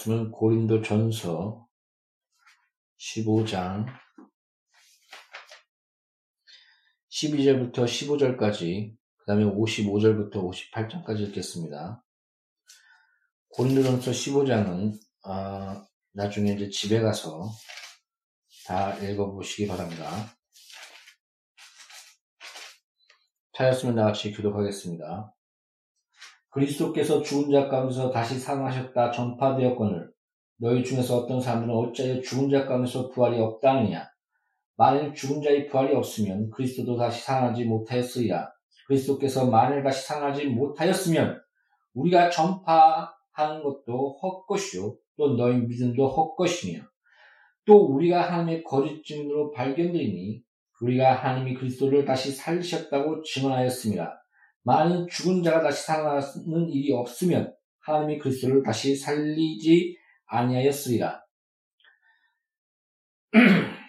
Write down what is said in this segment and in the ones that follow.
말씀은 고린도 전서 15장 12절부터 15절까지 그 다음에 55절부터 58장까지 읽겠습니다. 고린도전서 15장은 어, 나중에 이제 집에 가서 다 읽어보시기 바랍니다. 찾았으면 나같이 교독하겠습니다. 그리스도께서 죽은 자 가운데서 다시 살아나셨다. 전파되었거늘 너희 중에서 어떤 사람들은 어찌하여 죽은 자 가운데서 부활이 없다느냐? 만일 죽은 자의 부활이 없으면 그리스도도 다시 살아나지 못하였으리라. 그리스도께서 만일 다시 살아나지 못하였으면 우리가 전파하는 것도 헛것이요. 또 너희 믿음도 헛것이며 또 우리가 하나님의 거짓 증인으로 발견되니 우리가 하나님이 그리스도를 다시 살리셨다고 증언하였습니다. 많은 죽은 자가 다시 살아나는 일이 없으면 하나님이 그리스도를 다시 살리지 아니하였으리라.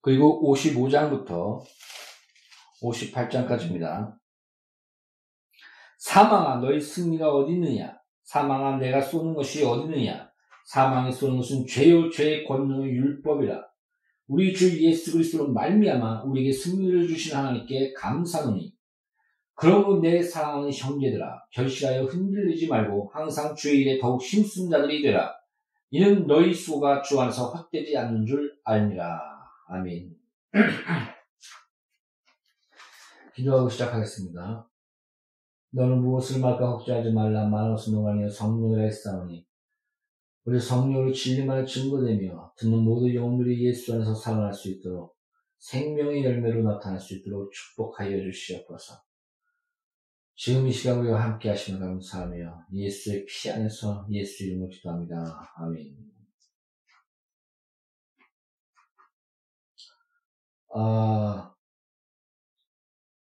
그리고 55장부터 58장까지입니다. 사망아 너희 승리가 어디 있느냐? 사망아 내가 쏘는 것이 어디 있느냐? 사망에 쏘는 것은 죄요 죄의 권능의 율법이라. 우리 주 예수 그리스도로 말미암아 우리에게 승리를 주신 하나님께 감사노니 그러므로 내 사랑하는 형제들아 결실하여 흔들리지 말고 항상 주의 일에 더욱 힘쓴 자들이 되라. 이는 너희 수고가 주 안에서 헛되지 않는 줄 알미라. 아멘. 기도하고 시작하겠습니다. 너는 무엇을 말까 걱정하지 말라. 말없은 동안이여 성령이라 했사오니 우리 성령으로 진리만을 증거되며 듣는 모든 영혼들이 예수 안에서 살아날 수 있도록 생명의 열매로 나타날 수 있도록 축복하여 주시옵소서. 지금 이 시간 우리와 함께 하시면 감사하며 예수의 피 안에서 예수 이름으로 기도합니다. 아멘. 아,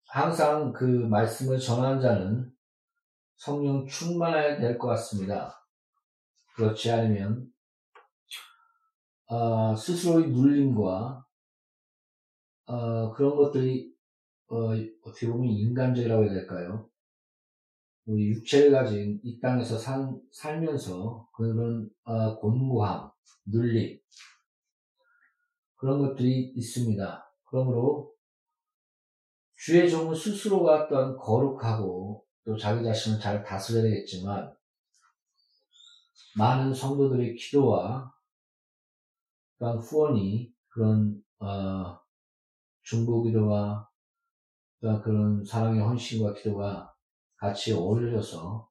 항상 그 말씀을 전하는 자는 성령 충만해야 될 것 같습니다. 그렇지 않으면 어, 스스로의 눌림과 어, 그런 것들이 어, 떻게 보면 인간적이라고 해야 될까요? 우리 육체를 가진 이 땅에서 산, 살면서 그런 어, 곤고함, 눌림 그런 것들이 있습니다. 그러므로 주의 종은 스스로가 또한 거룩하고 또 자기 자신을 잘 다스려야 되겠지만 많은 성도들의 기도와 또한 후원이 그런 어, 중보 기도와 또한 그런 사랑의 헌신과 기도가 같이 어울려서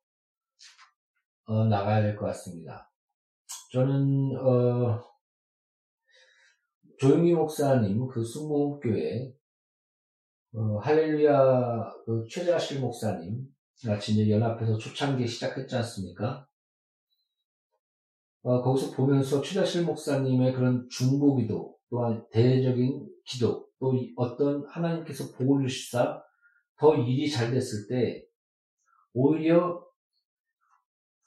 어, 나가야 될 것 같습니다. 저는 어, 조용희 목사님 그 순모교회 어, 할렐루야 그 최자실 목사님 같이 이제 연합해서 초창기에 시작했지 않습니까? 어, 거기서 보면서 최자실 목사님의 그런 중보기도 또한 대외적인 기도 또 어떤 하나님께서 복을 주시사 더 일이 잘 됐을 때 오히려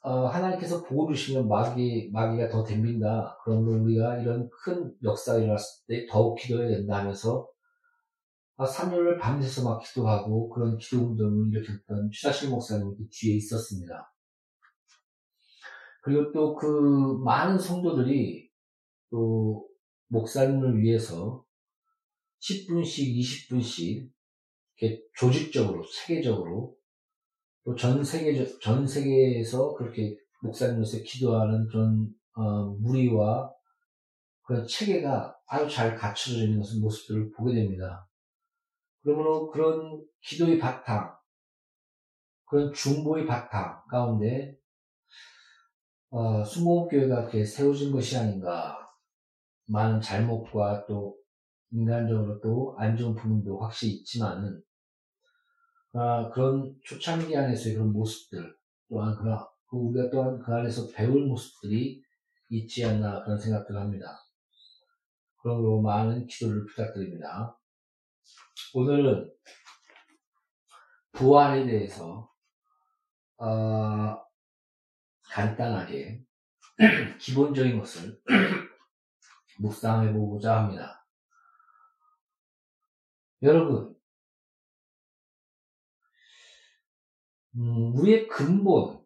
어, 하나님께서 복을 주시면 마귀, 마귀가 더 댐빈다. 그러면 우리가 이런 큰 역사가 일어났을 때 더욱 기도해야 된다 하면서 아, 3일을 밤새서 막 기도하고 그런 기도 운동을 일으켰던 최자실 목사님이 그 뒤에 있었습니다. 그리고 또 그 많은 성도들이 또 목사님을 위해서 10분씩, 20분씩 이렇게 조직적으로, 세계적으로 또 전 세계, 전 세계에서 그렇게 목사님으로서 기도하는 그런, 어, 무리와 그런 체계가 아주 잘 갖춰져 있는 모습들을 보게 됩니다. 그러므로 그런 기도의 바탕, 그런 중보의 바탕 가운데 어, 수목교회가 이렇게 세워진 것이 아닌가. 많은 잘못과 또 인간적으로 또 안 좋은 부분도 확실히 있지만은 아, 그런 초창기 안에서의 그런 모습들 또한 그런 그 우리가 또한 그 안에서 배울 모습들이 있지 않나 그런 생각들을 합니다. 그러므로 많은 기도를 부탁드립니다. 오늘은 부활에 대해서 어, 간단하게 기본적인 것을 묵상해 보고자 합니다. 여러분, 음, 우리의 근본,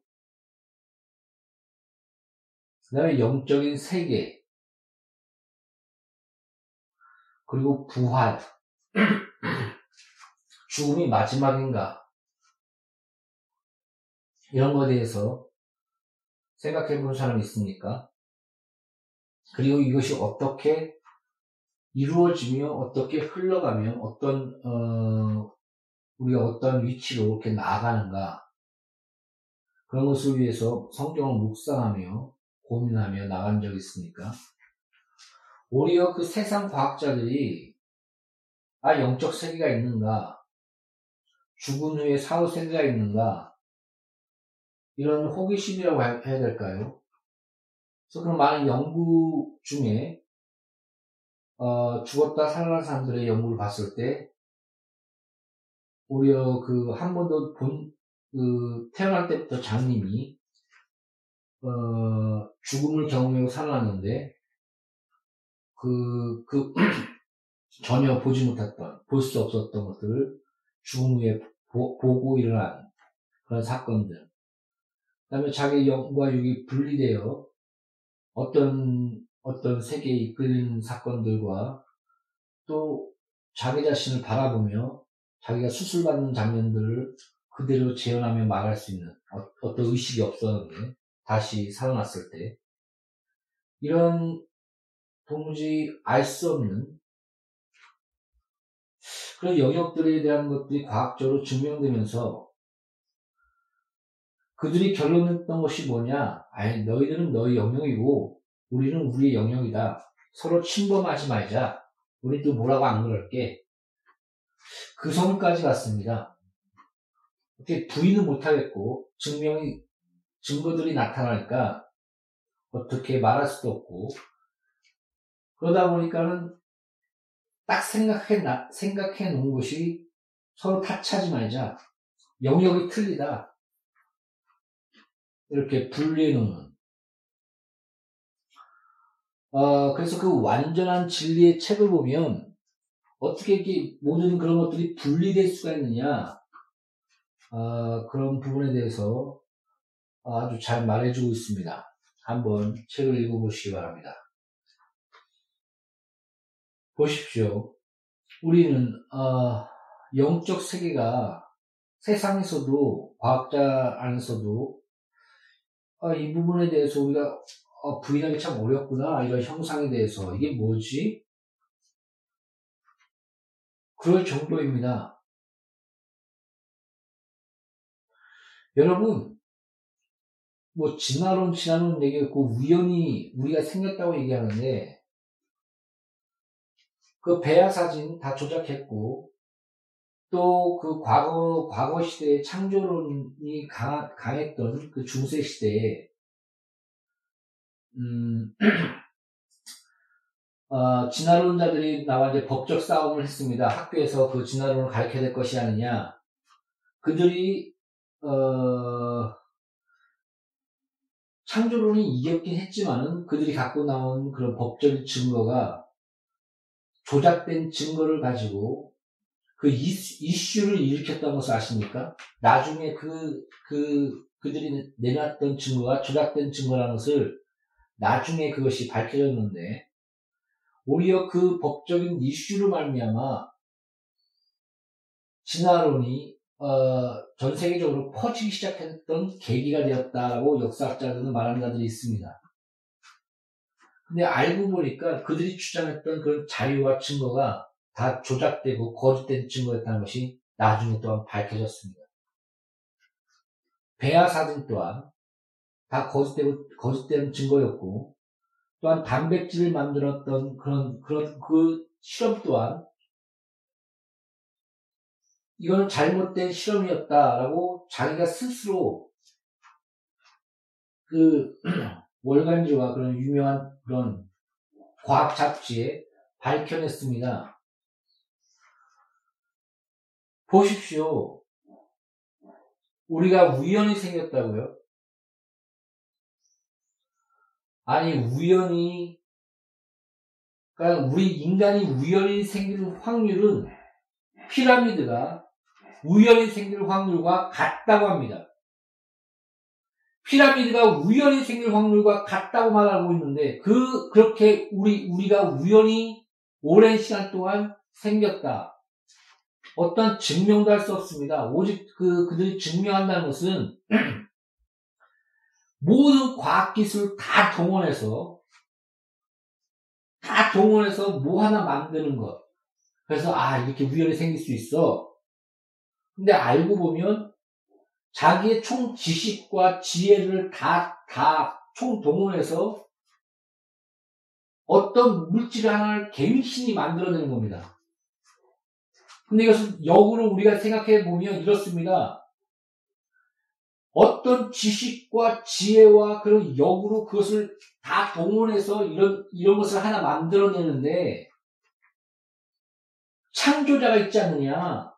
그 다음에 영적인 세계, 그리고 부활, 죽음이 마지막인가, 이런 거에 대해서 생각해 본 사람이 있습니까? 그리고 이것이 어떻게 이루어지며 어떻게 흘러가며 어떤 어, 우리가 어떤 위치로 이렇게 나아가는가 그런 것을 위해서 성경을 묵상하며 고민하며 나간 적이 있습니까? 오히려 그 세상 과학자들이 아 영적 세계가 있는가 죽은 후에 사후 세계가 있는가 이런 호기심이라고 해야 될까요? 그런 많은 연구 중에 어, 죽었다 살아난 사람들의 연구를 봤을 때 오히려 그 한 번도 본, 그 태어날 때부터 장님이 어, 죽음을 경험하고 살아났는데 그, 그 전혀 보지 못했던 볼 수 없었던 것들을 죽음 후에 보, 보고 일어난 그런 사건들. 그 다음에 자기 영과 육이 분리되어 어떤, 어떤 세계에 이끌리는 사건들과 또 자기 자신을 바라보며 자기가 수술받는 장면들을 그대로 재현하며 말할 수 있는 어, 떤 의식이 없었는데 다시 살아났을 때 이런 도무지 알 수 없는 그런 영역들에 대한 것들이 과학적으로 증명되면서 그들이 결론냈던 것이 뭐냐? 아니, 너희들은 너희 영역이고, 우리는 우리의 영역이다. 서로 침범하지 말자. 우리 또 뭐라고 안 그럴게. 그 선까지 갔습니다. 어떻게 부인은 못하겠고, 증명이, 증거들이 나타나니까, 어떻게 말할 수도 없고, 그러다 보니까는 딱 생각해, 나, 생각해 놓은 것이 서로 타치하지 말자. 영역이 틀리다. 이렇게 분리해 놓는. 어, 그래서 그 완전한 진리의 책을 보면 어떻게 이렇게 모든 그런 것들이 분리될 수가 있느냐, 어, 그런 부분에 대해서 아주 잘 말해주고 있습니다. 한번 책을 읽어보시기 바랍니다. 보십시오. 우리는 어, 영적 세계가 세상에서도 과학자 안에서도 아, 이 부분에 대해서 우리가 어, 부인하기 참 어렵구나. 이런 형상에 대해서. 이게 뭐지? 그럴 정도입니다. 여러분, 뭐, 진화론, 진화론 얘기했고, 우연히 우리가 생겼다고 얘기하는데, 그 배아 사진 다 조작했고, 또 그 과거, 과거 시대에 창조론이 강, 강했던 그 중세 시대에, 음, 어, 진화론자들이 나와 이제 법적 싸움을 했습니다. 학교에서 그 진화론을 가르쳐야 될 것이 아니냐. 그들이, 어, 창조론이 이겼긴 했지만은 그들이 갖고 나온 그런 법적인 증거가 조작된 증거를 가지고 그 이슈 를 일으켰던 것을 아십니까? 나중에 그, 그, 그들이 내놨던 증거가 조작된 증거라는 것을 나중에 그것이 밝혀졌는데, 오히려 그 법적인 이슈로 말미암아 진화론이 어, 전 세계적으로 퍼지기 시작했던 계기가 되었다라고 역사학자들은 말하는 자들이 있습니다. 근데 알고 보니까 그들이 주장했던 그런 자유와 증거가 다 조작되고 거짓된 증거였다는 것이 나중에 또한 밝혀졌습니다. 배아 사진 또한 다 거짓되고 거짓된 증거였고 또한 단백질을 만들었던 그런 그런 그 실험 또한 이거는 잘못된 실험이었다라고 자기가 스스로 그 월간지와 그런 유명한 그런 과학 잡지에 밝혀냈습니다. 보십시오. 우리가 우연히 생겼다고요? 아니, 우연히, 그러니까 우리 인간이 우연히 생길 확률은 피라미드가 우연히 생길 확률과 같다고 합니다. 피라미드가 우연히 생길 확률과 같다고 말하고 있는데 그 그렇게 우리 우리가 우연히 오랜 시간 동안 생겼다. 어떤 증명도 할 수 없습니다. 오직 그 그들이 증명한다는 것은 모든 과학기술 다 동원해서 다 동원해서 뭐 하나 만드는 것. 그래서 아 이렇게 우연히 생길 수 있어. 근데 알고 보면 자기의 총 지식과 지혜를 다 다 총 동원해서 어떤 물질 하나를 개미신이 만들어내는 겁니다. 근데 이것은 역으로 우리가 생각해 보면 이렇습니다. 어떤 지식과 지혜와 그런 역으로 그것을 다 동원해서 이런, 이런 것을 하나 만들어내는데, 창조자가 있지 않느냐?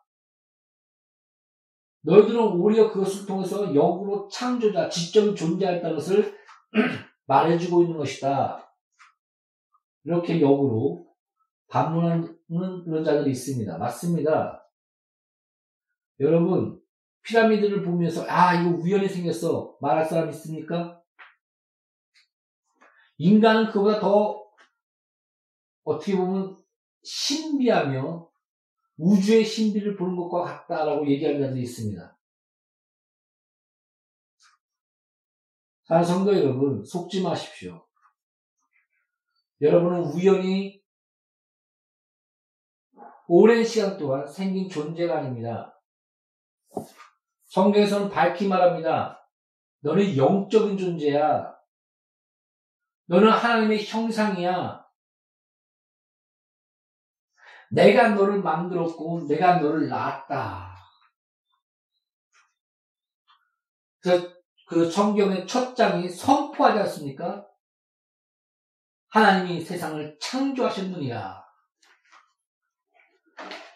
너희들은 오히려 그것을 통해서 역으로 창조자, 지적인 존재했다는 것을 말해주고 있는 것이다. 이렇게 역으로 반문하 는 그런 자들이 있습니다. 맞습니다. 여러분, 피라미드를 보면서, 아, 이거 우연히 생겼어. 말할 사람 있습니까? 인간은 그보다 더, 어떻게 보면, 신비하며, 우주의 신비를 보는 것과 같다라고 얘기하는 자들이 있습니다. 사랑 성도 여러분, 속지 마십시오. 여러분은 우연히 오랜 시간 동안 생긴 존재가 아닙니다. 성경에서는 밝히 말합니다. 너는 영적인 존재야. 너는 하나님의 형상이야. 내가 너를 만들었고, 내가 너를 낳았다. 그래서 그 성경의 첫 장이 선포하지 않습니까? 하나님이 세상을 창조하신 분이야.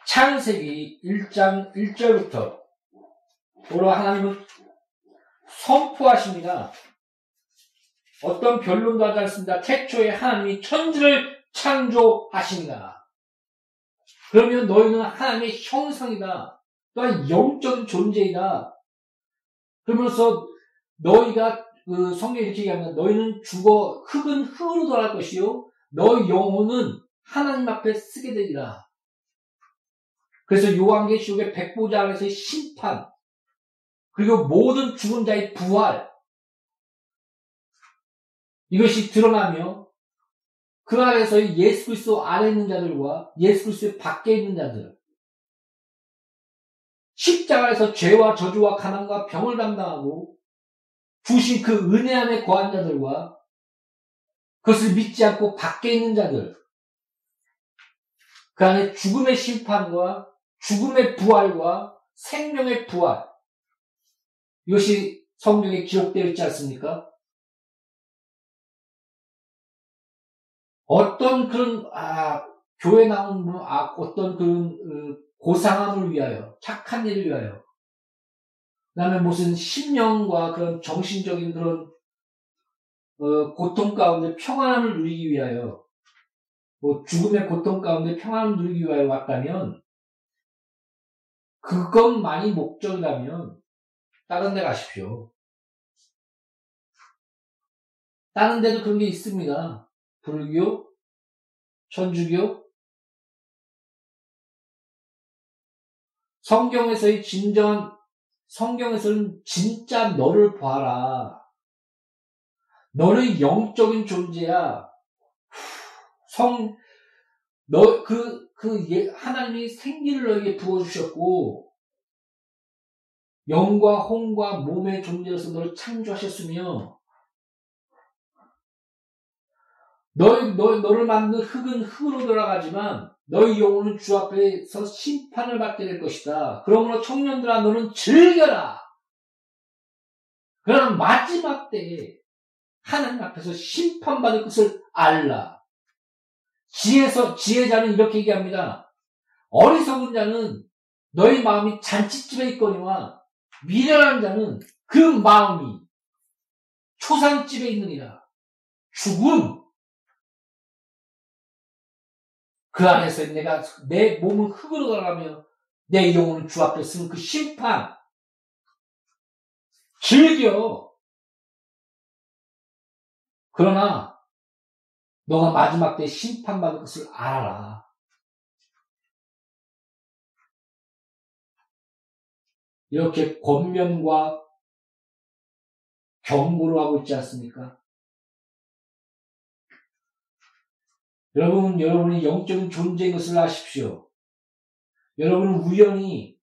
창세기 1장 1절부터 보러 하나님은 선포하십니다. 어떤 변론도 하지 않습니다. 태초에 하나님이 천지를 창조하십니다. 그러면 너희는 하나님의 형상이다. 또한 영적인 존재이다. 그러면서 너희가 그 성경에 이렇게 얘기합니다. 너희는 죽어 흙은 흙으로 돌아갈 것이요. 너희 영혼은 하나님 앞에 쓰게 되리라. 그래서 요한계시록의 백보자 안에서의 심판 그리고 모든 죽은 자의 부활 이것이 드러나며 그 안에서의 예수 그리스도 안에 있는 자들과 예수 그리스도 밖에 있는 자들 십자가에서 죄와 저주와 가난과 병을 담당하고 주신 그 은혜 안에 거한 자들과 그것을 믿지 않고 밖에 있는 자들, 그 안에 죽음의 심판과 죽음의 부활과 생명의 부활, 이것이 성경에 기록되어 있지 않습니까? 어떤 그런, 아, 교회 나온, 아, 어떤 그런, 어, 고상함을 위하여, 착한 일을 위하여, 그 다음에 무슨 심령과 그런 정신적인 그런 어, 고통 가운데 평안함을 누리기 위하여 뭐 죽음의 고통 가운데 평안을 누리기 위하여 왔다면 그것만이 목적이라면 다른 데 가십시오. 다른 데도 그런 게 있습니다. 불교, 천주교, 성경에서의 진정한 성경에서는 진짜 너를 봐라. 너는 영적인 존재야. 성, 너, 그, 그, 예, 하나님이 생기를 너에게 부어주셨고, 영과 홍과 몸의 존재로서 너를 창조하셨으며, 너, 너, 너를 만든 흙은 흙으로 돌아가지만, 너희 영혼은 주 앞에서 심판을 받게 될 것이다. 그러므로 청년들아 너는 즐겨라. 그러나 마지막 때에 하나님 앞에서 심판받을 것을 알라. 지혜서 지혜자는 이렇게 얘기합니다. 어리석은 자는 너희 마음이 잔치집에 있거니와 미련한 자는 그 마음이 초상집에 있느니라. 죽음, 그 안에서 내가 내 몸은 흙으로 돌아가며 내 영혼은 주 앞에 쓰는 그 심판 즐겨 그러나 너가 마지막 때 심판받을 것을 알아라. 이렇게 권면과 경고를 하고 있지 않습니까? 여러분, 여러분이 영적인 존재인 것을 아십시오. 여러분은 우연히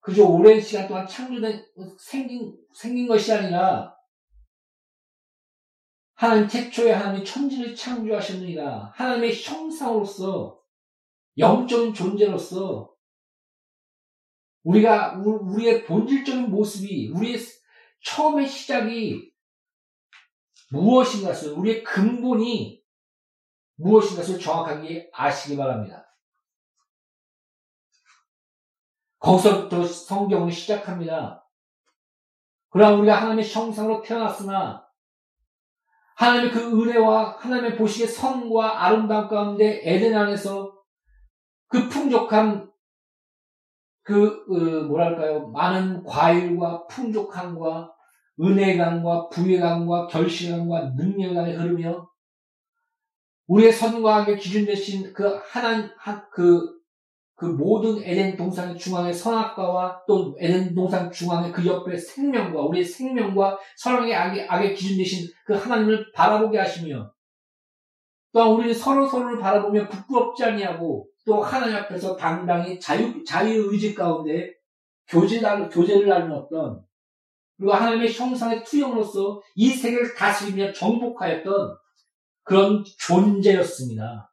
그저 오랜 시간 동안 창조된, 생긴, 생긴 것이 아니라 하나님 태초에 하나님이 천지를 창조하셨느니라. 하나님의 형상으로서 영적인 존재로서 우리가 우리의 본질적인 모습이 우리의 처음의 시작이 무엇인가를 우리의 근본이 무엇인가를 정확하게 아시기 바랍니다. 거기서부터 성경을 시작합니다. 그러나 우리가 하나님의 형상으로 태어났으나 하나님의 그 은혜와 하나님의 보시기에 선과 아름다움 가운데 에덴 안에서 그 풍족한 그 어, 뭐랄까요? 많은 과일과 풍족함과 은혜감과 부혜감과 결실감과 능력감이 흐르며 우리의 선과학의 기준 대신 그 하나님 그 그 모든 에덴 동산 중앙의 선악과와 또 에덴 동산 중앙의 그 옆에 생명과 우리의 생명과 사랑의 악의, 악의 기준 되신 그 하나님을 바라보게 하시며 또한 우리는 서로 서로를 바라보며 부끄럽지 아니하고 또 하나님 앞에서 당당히 자유, 자유 의지 가운데 교제를, 교제를 하는 어떤 그리고 하나님의 형상의 투영으로서 이 세계를 다스리며 정복하였던 그런 존재였습니다.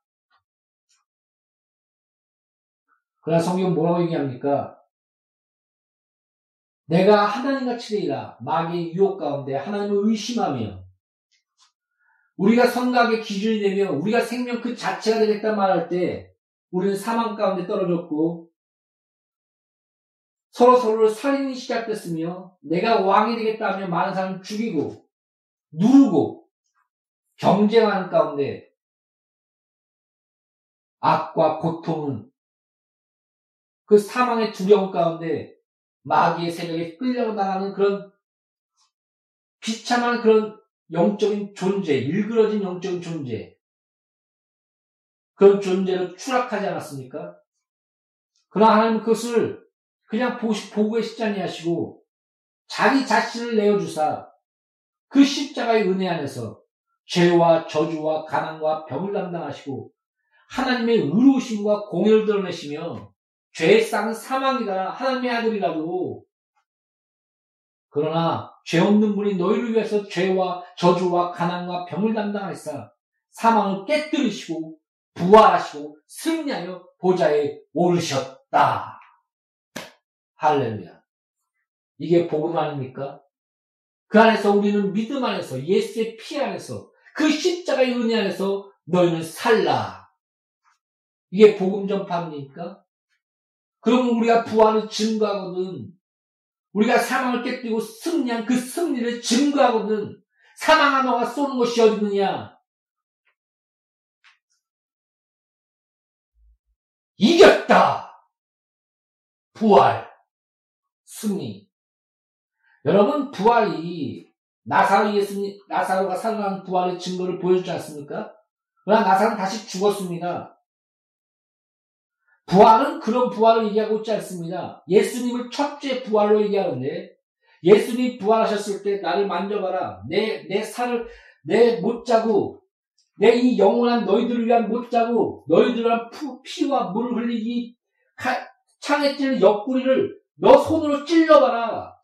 그러나 성경 뭐라고 얘기합니까? 내가 하나님같이 되리라 마귀의 유혹 가운데 하나님을 의심하며 우리가 성각의 기준이 되며 우리가 생명 그 자체가 되겠다 말할 때 우리는 사망 가운데 떨어졌고 서로 서로를 살인이 시작됐으며 내가 왕이 되겠다 하며 많은 사람을 죽이고 누르고 경쟁하는 가운데 악과 고통은 그 사망의 두려움 가운데 마귀의 세력에 끌려나가는 그런 비참한 그런 영적인 존재, 일그러진 영적인 존재, 그런 존재로 추락하지 않았습니까? 그러나 하나님 그것을 그냥 보고 계시지 아니하시고 자기 자신을 내어주사 그 십자가의 은혜 안에서 죄와 저주와 가난과 병을 담당하시고 하나님의 의로우심과 공의를 드러내시며 죄상 사망이다. 하나님의 아들이라도. 그러나 죄 없는 분이 너희를 위해서 죄와 저주와 가난과 병을 담당하사 사망을 깨뜨리시고 부활하시고 승리하여 보좌에 오르셨다. 할렐루야. 이게 복음 아닙니까? 그 안에서 우리는 믿음 안에서 예수의 피 안에서 그 십자가의 은혜 안에서 너희는 살라. 이게 복음 전파입니까? 그러면 우리가 부활을 증거하거든. 우리가 사망을 깨뜨리고 승리한 그 승리를 증거하거든. 사망한 너가 쏘는 것이 어디 있느냐? 이겼다! 부활, 승리. 여러분, 부활이 나사로 예수님, 나사로가 살아난 부활의 증거를 보여주지 않습니까? 그러나 나사로는 다시 죽었습니다. 부활은 그런 부활을 얘기하고 있지 않습니다. 예수님을 첫째 부활로 얘기하는데 예수님이 부활하셨을 때 나를 만져봐라. 내, 내 살을, 내 못자고, 내이 영원한 너희들을 위한 못자고, 너희들을 위한 푸, 피와 물을 흘리기, 창에 찔 옆구리를 너 손으로 찔러봐라.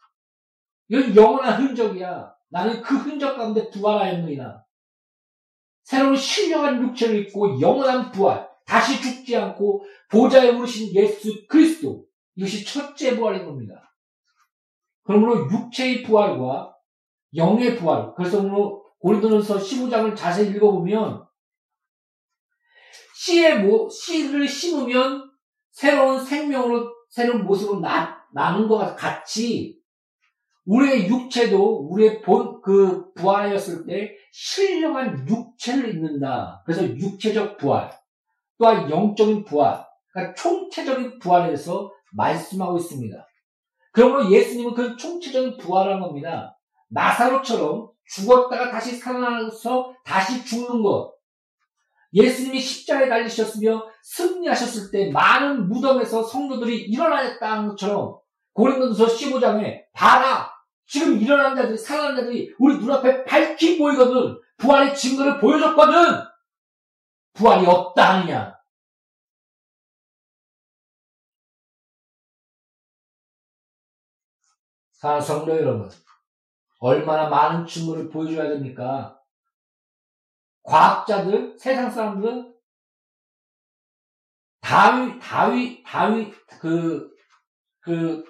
이건 영원한 흔적이야. 나는 그 흔적 가운데 부활하였느니라. 새로운 신령한 육체를 입고 영원한 부활, 다시 죽지 않고 보좌에 오르신 예수 그리스도 이것이 첫째 부활인 겁니다. 그러므로 육체의 부활과 영의 부활 그래서 고린도전서 15장을 자세히 읽어보면 씨의 모, 씨를 심으면 새로운 생명으로 새로운 모습으로 나, 나는 것과 같이 우리의 육체도 우리의 본 그 부활하였을 때 신령한 육체를 입는다. 그래서 육체적 부활. 또한 영적인 부활, 그러니까 총체적인 부활에 대해서 말씀하고 있습니다. 그러므로 예수님은 그 총체적인 부활을 한 겁니다. 나사로처럼 죽었다가 다시 살아나서 다시 죽는 것. 예수님이 십자가에 달리셨으며 승리하셨을 때 많은 무덤에서 성도들이 일어나셨다는 것처럼 고린도서 15장에 봐라 지금 일어난 자들이 살아난 자들이 우리 눈앞에 밝히 보이거든 부활의 증거를 보여줬거든 부활이 없다 하느냐 사 성도 여러분 얼마나 많은 증거를 보여줘야 됩니까? 과학자들, 세상 사람들은 다위, 다위, 다위, 그, 그,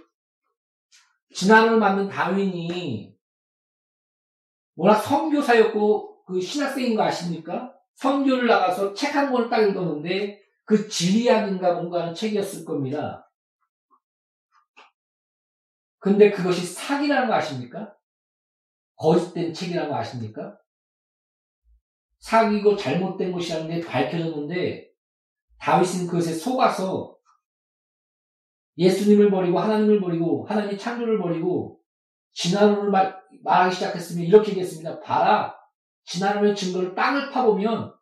진화를 만든 다윈이 워낙 선교사였고 그 신학생인 거 아십니까? 선교를 나가서 책 한 권을 딱 읽었는데 그 지리학인가 뭔가 하는 책이었을 겁니다. 근데 그것이 사기라는 거 아십니까? 거짓된 책이라는 거 아십니까? 사기고 잘못된 것이라는 게 밝혀졌는데 다윗은 그것에 속아서 예수님을 버리고 하나님을 버리고 하나님의 창조를 버리고 진화론을 말, 말하기 시작했으면 이렇게 얘기했습니다. 봐라. 진화론의 증거를 땅을 파보면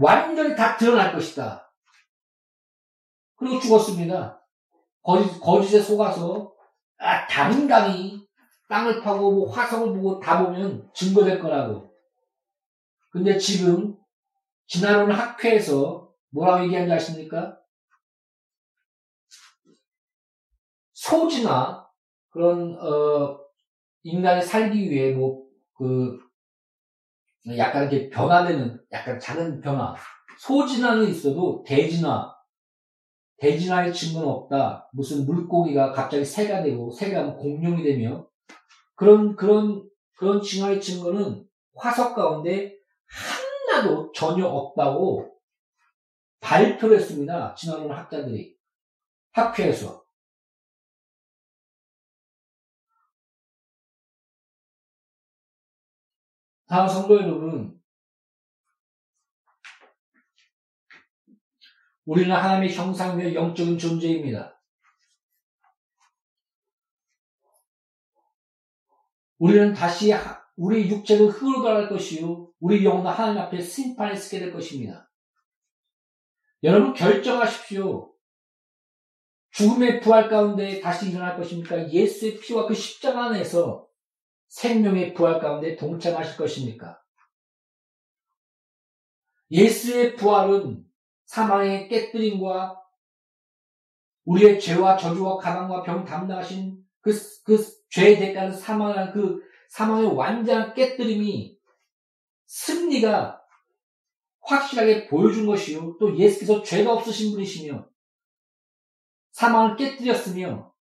완전히 다 드러날 것이다. 그리고 죽었습니다. 거짓, 거짓에 속아서 아, 당당히 땅을 파고 뭐 화성을 보고 다 보면 증거될 거라고. 근데 지금 진화론 학회에서 뭐라고 얘기하는지 아십니까? 소지나 그런 어 인간이 살기 위해 뭐 그 약간 이렇게 변화되는 약간 작은 변화. 소진화는 있어도 대진화. 대진화의 증거는 없다. 무슨 물고기가 갑자기 새가 되고 새가 공룡이 되며. 그런 그런 그런 진화의 증거는 화석 가운데 하나도 전혀 없다고 발표를 했습니다. 진화론 학자들이. 학회에서 다음 성도 여러분, 우리는 하나님의 형상이며 영적인 존재입니다. 우리는 다시 우리 육체는 흙으로 돌아갈 것이요. 우리 영혼은 하나님 앞에 심판에 쓰게 될 것입니다. 여러분 결정하십시오. 죽음의 부활 가운데 다시 일어날 것입니까? 예수의 피와 그 십자가 안에서 생명의 부활 가운데 동참하실 것입니까? 예수의 부활은 사망의 깨뜨림과 우리의 죄와 저주와 가난과 병 담당하신 그, 그 죄의 대가는 사망이라는 그 사망의 완전한 깨뜨림이 승리가 확실하게 보여준 것이요. 또 예수께서 죄가 없으신 분이시며 사망을 깨뜨렸으며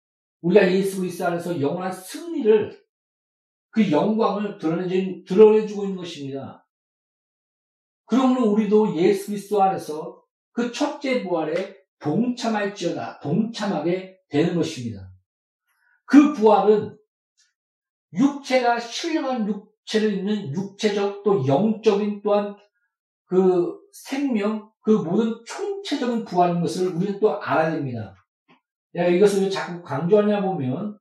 우리가 예수 그리스도 안에서 영원한 승리를 그 영광을 드러내주, 드러내주고 있는 것입니다. 그러므로 우리도 예수 그리스도 안에서 그 첫째 부활에 동참할지어다 동참하게 되는 것입니다. 그 부활은 육체가 신령한 육체를 입는 육체적 또 영적인 또한 그 생명 그 모든 총체적인 부활인 것을 우리는 또 알아야 됩니다. 내가 이것을 왜 자꾸 강조하냐 보면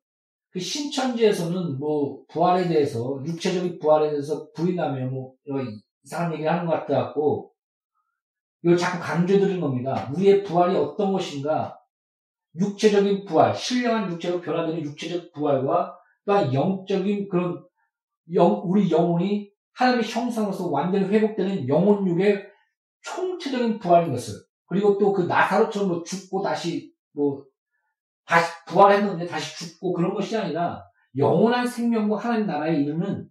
그 신천지에서는 뭐 부활에 대해서 육체적인 부활에 대해서 부인하며 뭐 이상한 얘기를 하는 것 같아 갖고 이걸 자꾸 강조드리는 겁니다. 우리의 부활이 어떤 것인가? 육체적인 부활, 신령한 육체로 변화되는 육체적 부활과 또한 영적인 그런 영, 우리 영혼이 하나님의 형상으로서 완전히 회복되는 영혼육의 총체적인 부활인 것을 그리고 또 그 나사로처럼 뭐 죽고 다시 뭐 다시 부활했는데 다시 죽고 그런 것이 아니라 영원한 생명과 하나님 나라에 이르는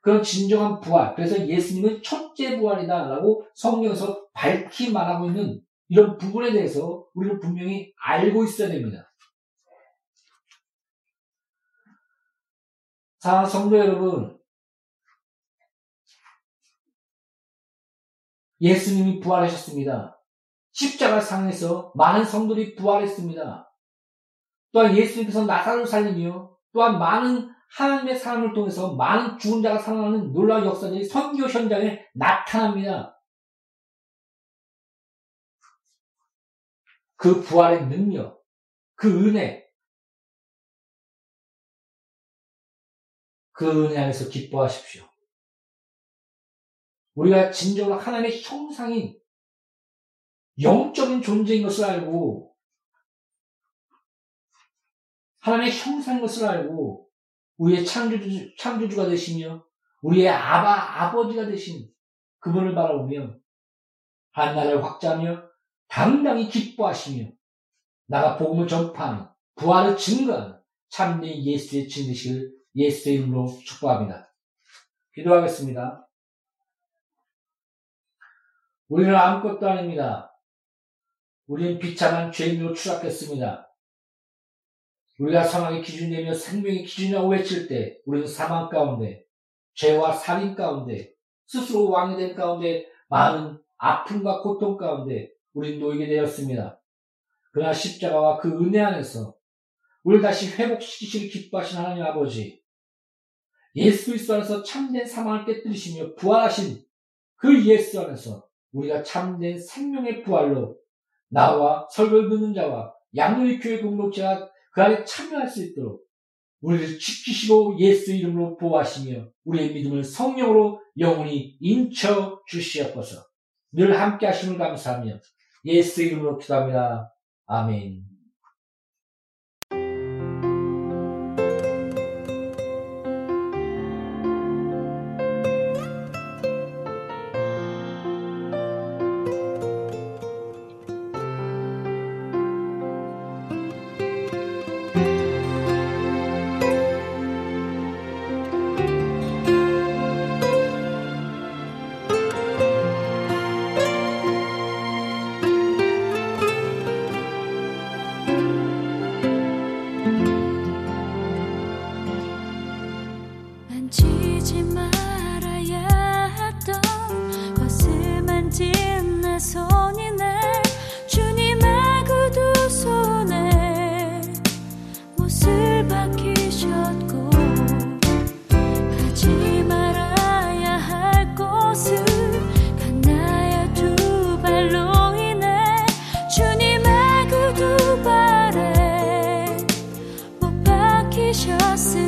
그런 진정한 부활. 그래서 예수님은 첫째 부활이다라고 성경에서 밝히 말하고 있는 이런 부분에 대해서 우리는 분명히 알고 있어야 됩니다. 자, 성도 여러분. 예수님이 부활하셨습니다. 십자가 상에서 많은 성들이 부활했습니다. 또한 예수님께서 나사로를 살리며 또한 많은 하나님의 사람을 통해서 많은 죽은 자가 살아나는 놀라운 역사들이 선교 현장에 나타납니다. 그 부활의 능력, 그 은혜, 그 은혜 안에서 기뻐하십시오. 우리가 진정으로 하나님의 형상인 영적인 존재인 것을 알고 하나님의 형상인 것을 알고 우리의 창조주, 창조주가 되시며 우리의 아바, 아버지가 되신 그분을 바라보며 한나를 확장하며 당당히 기뻐하시며 나가 복음을 전파하는 부활을 증거하는 참된 예수의 증되시길 예수의 이름으로 축복합니다. 기도하겠습니다. 우리는 아무것도 아닙니다. 우리는 비참한 죄인으로 추락했습니다. 우리가 사망의 기준이며 생명의 기준이라고 외칠 때 우리는 사망 가운데 죄와 살인 가운데 스스로 왕이 된 가운데 많은 아픔과 고통 가운데 우리는 놓이게 되었습니다. 그러나 십자가와 그 은혜 안에서 우리를 다시 회복시키시길 기뻐하신 하나님 아버지 예수 그리스도 안에서 참된 사망을 깨뜨리시며 부활하신 그 예수 안에서 우리가 참된 생명의 부활로 나와 설교를 듣는 자와 양누리 교회 공동체가 그 안에 참여할 수 있도록 우리를 지키시고 예수 이름으로 보호하시며 우리의 믿음을 성령으로 영원히 인쳐 주시옵소서. 늘 함께 하심을 감사하며 예수 이름으로 기도합니다. 아멘. us